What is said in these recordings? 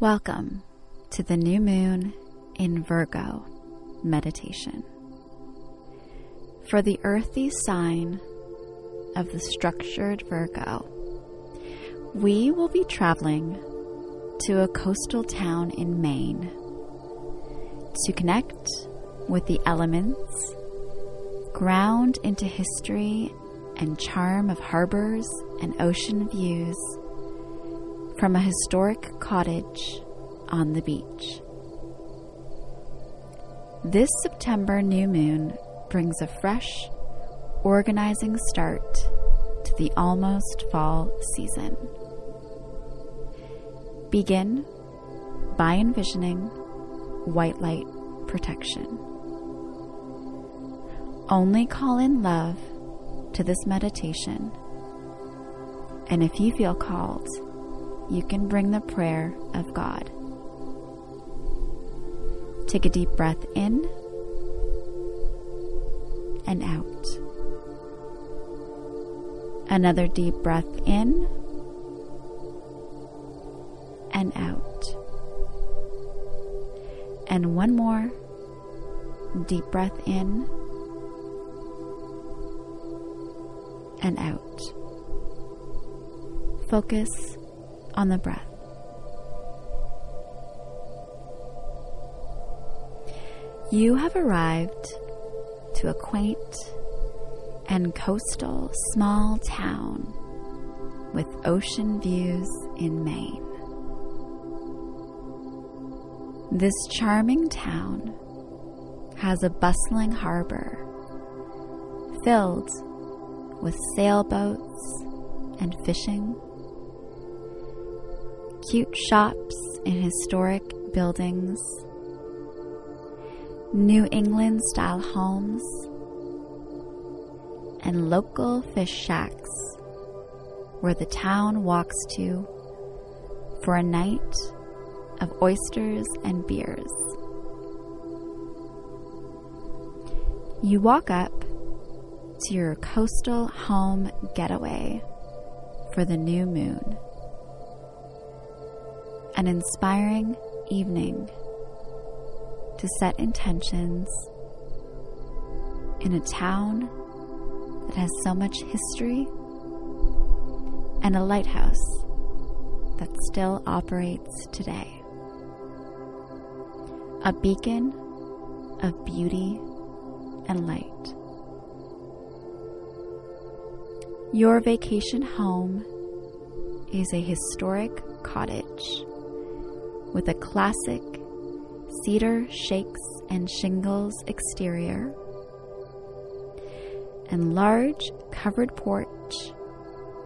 Welcome to the new moon in Virgo meditation. For the earthy sign of the structured Virgo, we will be traveling to a coastal town in Maine to connect with the elements, ground into history and charm of harbors and ocean views from a historic cottage on the beach. This September new moon brings a fresh, organizing start to the almost fall season. Begin by envisioning white light protection. Only call in love to this meditation, and if you feel called, you can bring the prayer of God. Take a deep breath in and out. Another deep breath in and out. And one more deep breath in and out. Focus on the breath. You have arrived to a quaint and coastal small town with ocean views in Maine. This charming town has a bustling harbor filled with sailboats and fishing cute shops in historic buildings, New England style homes, and local fish shacks where the town walks to for a night of oysters and beers. You walk up to your coastal home getaway for the new moon an inspiring evening to set intentions in a town that has so much history and a lighthouse that still operates today. A beacon of beauty and light. Your vacation home is a historic cottage with a classic cedar shakes and shingles exterior and large covered porch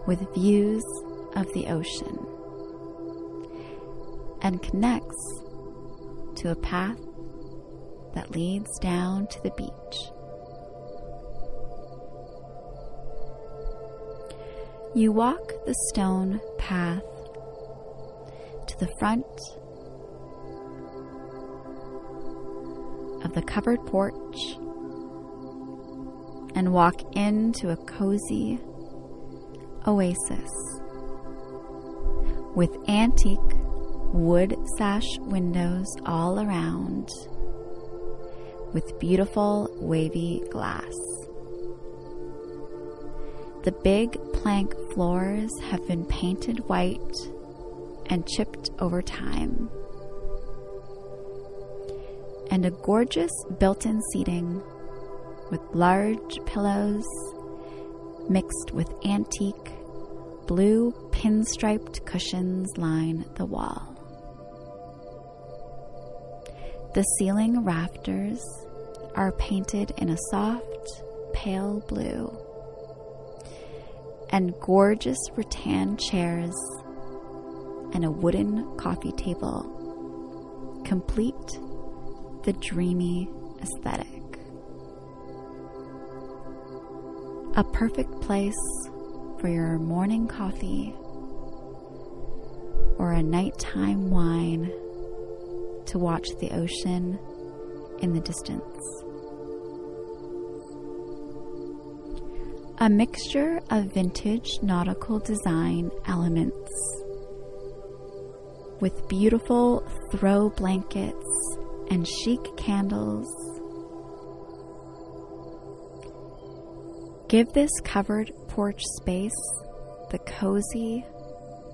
with views of the ocean and connects to a path that leads down to the beach. You walk the stone path to the front the covered porch and walk into a cozy oasis with antique wood sash windows all around with beautiful wavy glass. The big plank floors have been painted white and chipped over time and a gorgeous built in seating with large pillows mixed with antique blue pinstriped cushions line the wall. The ceiling rafters are painted in a soft, pale blue, and gorgeous rattan chairs and a wooden coffee table complete the dreamy aesthetic. A perfect place for your morning coffee or a nighttime wine to watch the ocean in the distance. A mixture of vintage nautical design elements with beautiful throw blankets and chic candles. Give this covered porch space the cozy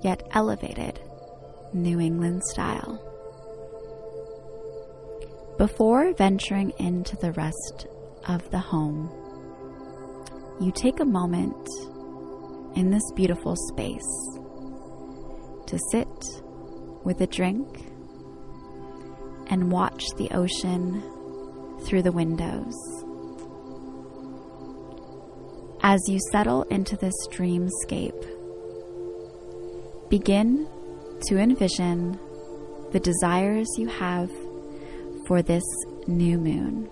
yet elevated New England style. Before venturing into the rest of the home, you take a moment in this beautiful space to sit with a drink and watch the ocean through the windows. As you settle into this dreamscape, begin to envision the desires you have for this new moon.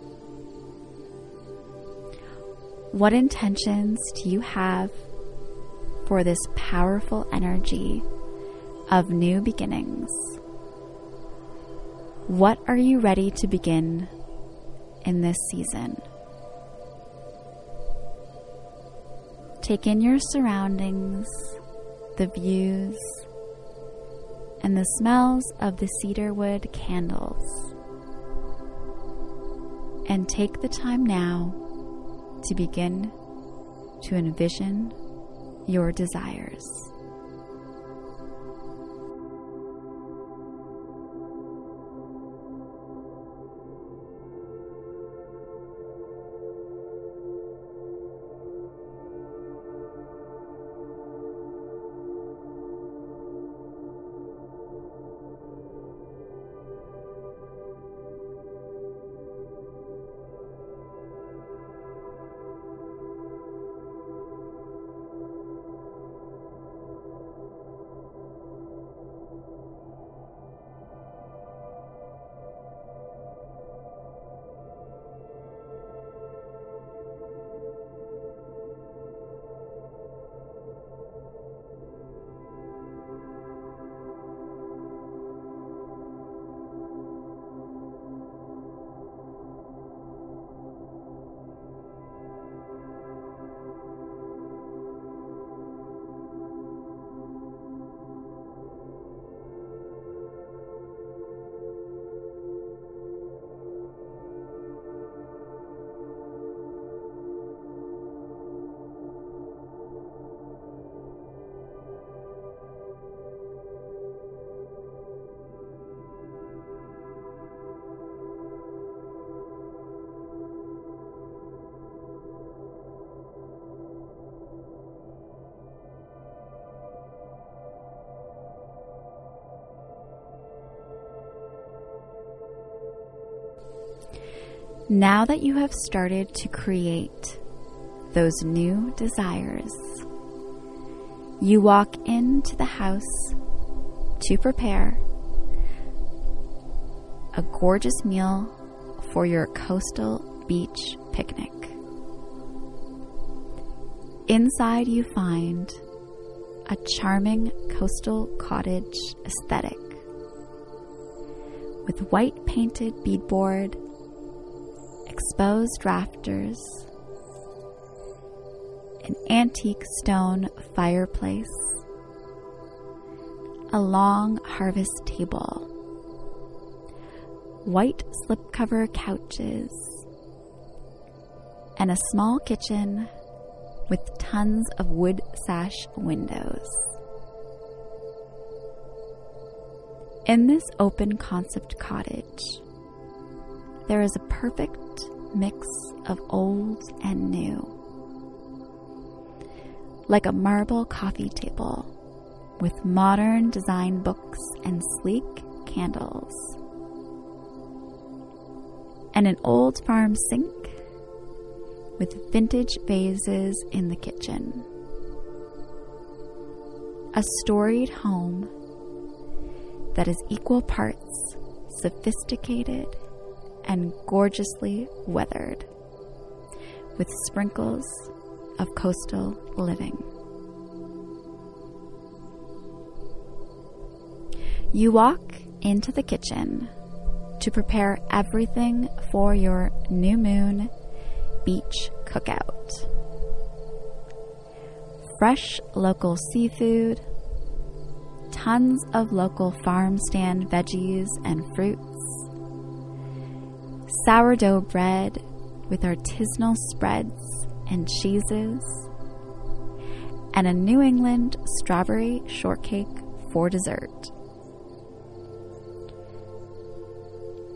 What intentions do you have for this powerful energy of new beginnings? What are you ready to begin in this season? Take in your surroundings, the views, and the smells of the cedarwood candles. And take the time now to begin to envision your desires. Now that you have started to create those new desires, you walk into the house to prepare a gorgeous meal for your coastal beach picnic. Inside, you find a charming coastal cottage aesthetic with white painted beadboard exposed rafters, an antique stone fireplace, a long harvest table, white slipcover couches, and a small kitchen with tons of wood sash windows. In this open concept cottage, there is a perfect mix of old and new. Like a marble coffee table with modern design books and sleek candles. And an old farm sink with vintage vases in the kitchen. A storied home that is equal parts sophisticated and gorgeously weathered, with sprinkles of coastal living. You walk into the kitchen to prepare everything for your new moon beach cookout. Fresh local seafood, tons of local farm stand veggies and fruits, sourdough bread with artisanal spreads and cheeses, and a New England strawberry shortcake for dessert.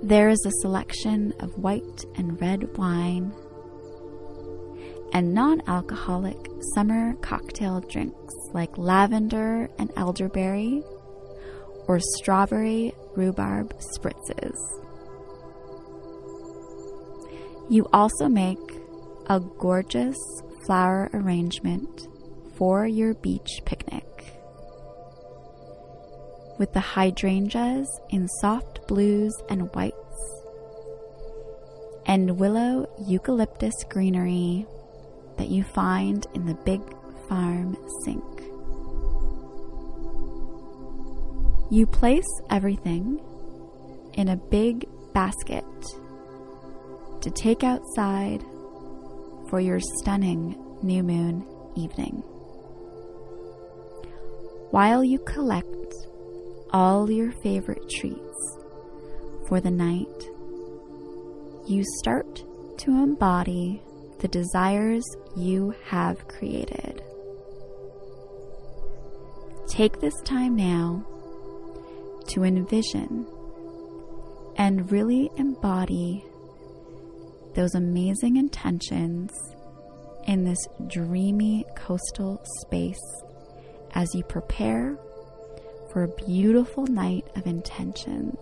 There is a selection of white and red wine and non alcoholic summer cocktail drinks like lavender and elderberry or strawberry rhubarb spritzes. You also make a gorgeous flower arrangement for your beach picnic with the hydrangeas in soft blues and whites and willow eucalyptus greenery that you find in the big farm sink. You place everything in a big basket to take outside for your stunning new moon evening. While you collect all your favorite treats for the night, you start to embody the desires you have created. Take this time now to envision and really embody those amazing intentions in this dreamy coastal space as you prepare for a beautiful night of intentions.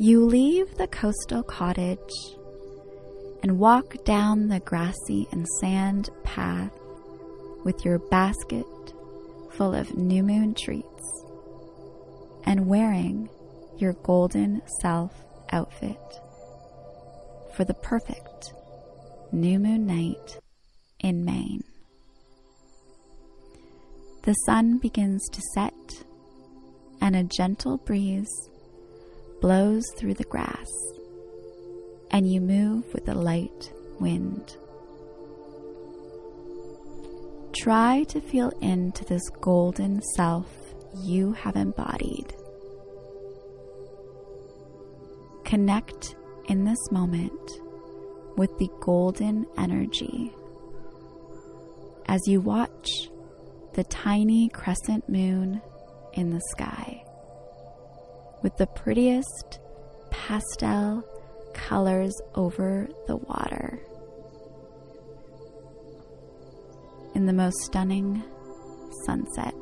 You leave the coastal cottage and walk down the grassy and sand path with your basket full of new moon treats and wearing your golden self outfit for the perfect new moon night in Maine. The sun begins to set and a gentle breeze blows through the grass, and you move with the light wind. Try to feel into this golden self you have embodied. Connect in this moment with the golden energy as you watch the tiny crescent moon in the sky with the prettiest pastel colors over the water. In the most stunning sunset.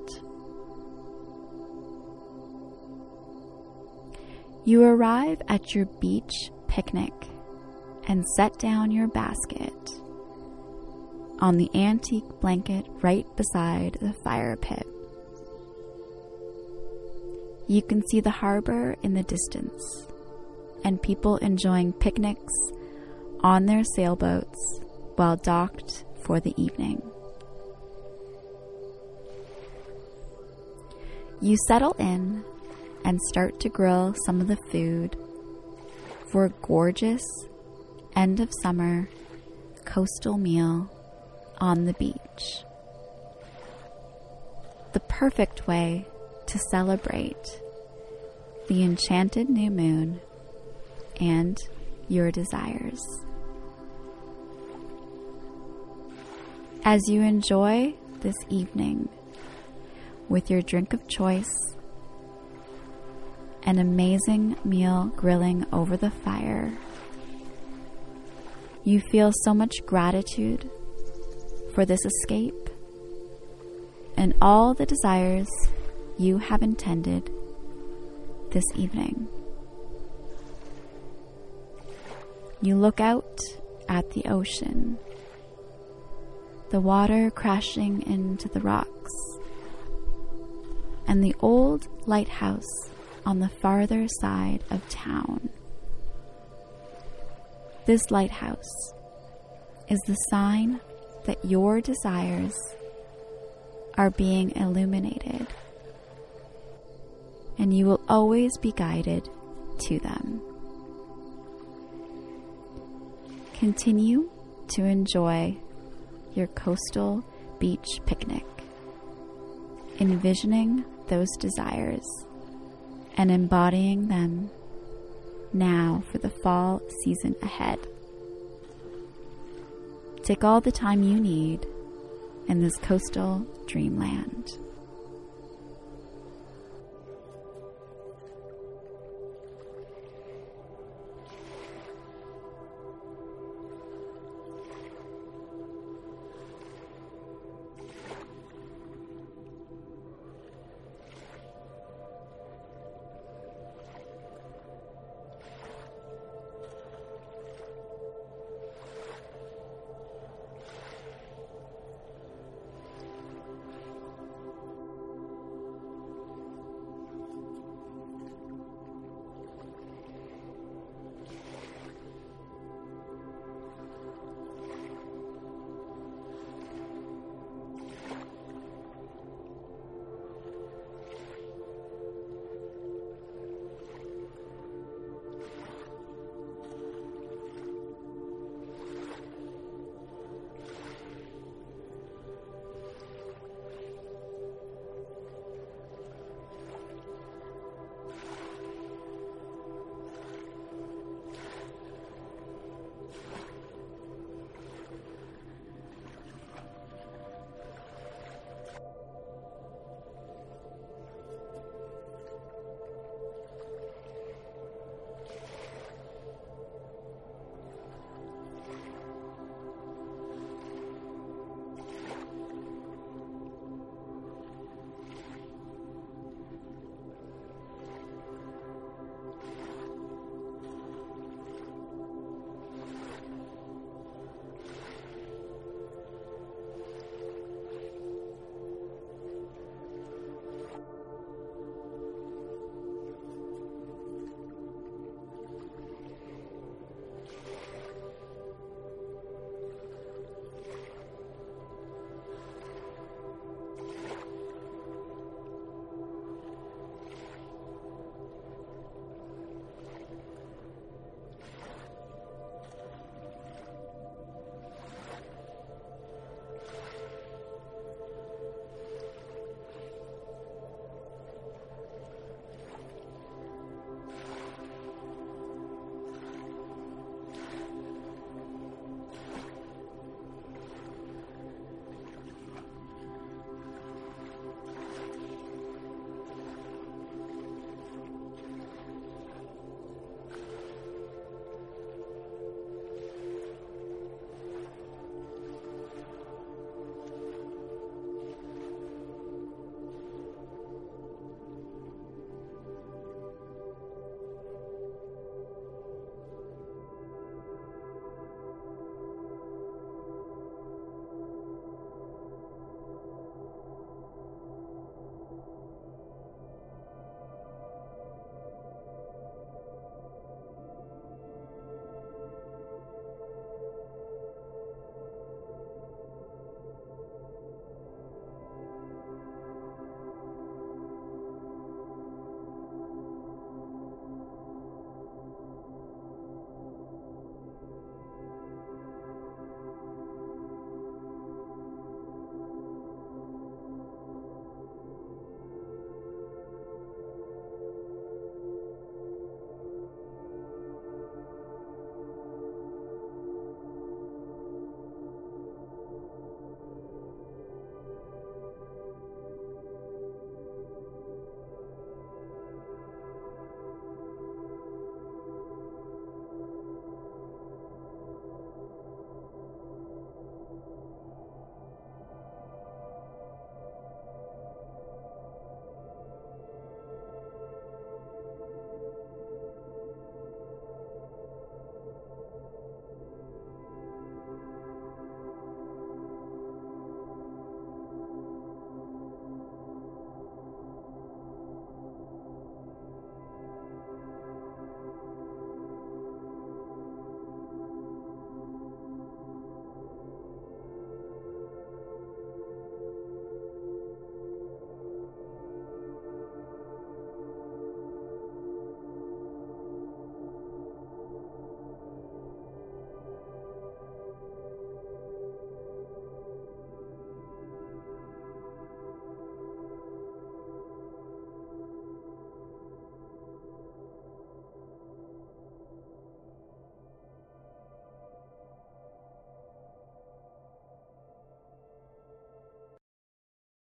You arrive at your beach picnic and set down your basket on the antique blanket right beside the fire pit. You can see the harbor in the distance and people enjoying picnics on their sailboats while docked for the evening. You settle in and start to grill some of the food for a gorgeous end of summer coastal meal on the beach. The perfect way to celebrate the enchanted new moon and your desires. As you enjoy this evening with your drink of choice, an amazing meal grilling over the fire, you feel so much gratitude for this escape and all the desires you have intended this evening. You look out at the ocean, the water crashing into the rocks, and the old lighthouse on the farther side of town. This lighthouse is the sign that your desires are being illuminated, and you will always be guided to them. Continue to enjoy your coastal beach picnic, envisioning those desires and embodying them now for the fall season ahead. Take all the time you need in this coastal dreamland.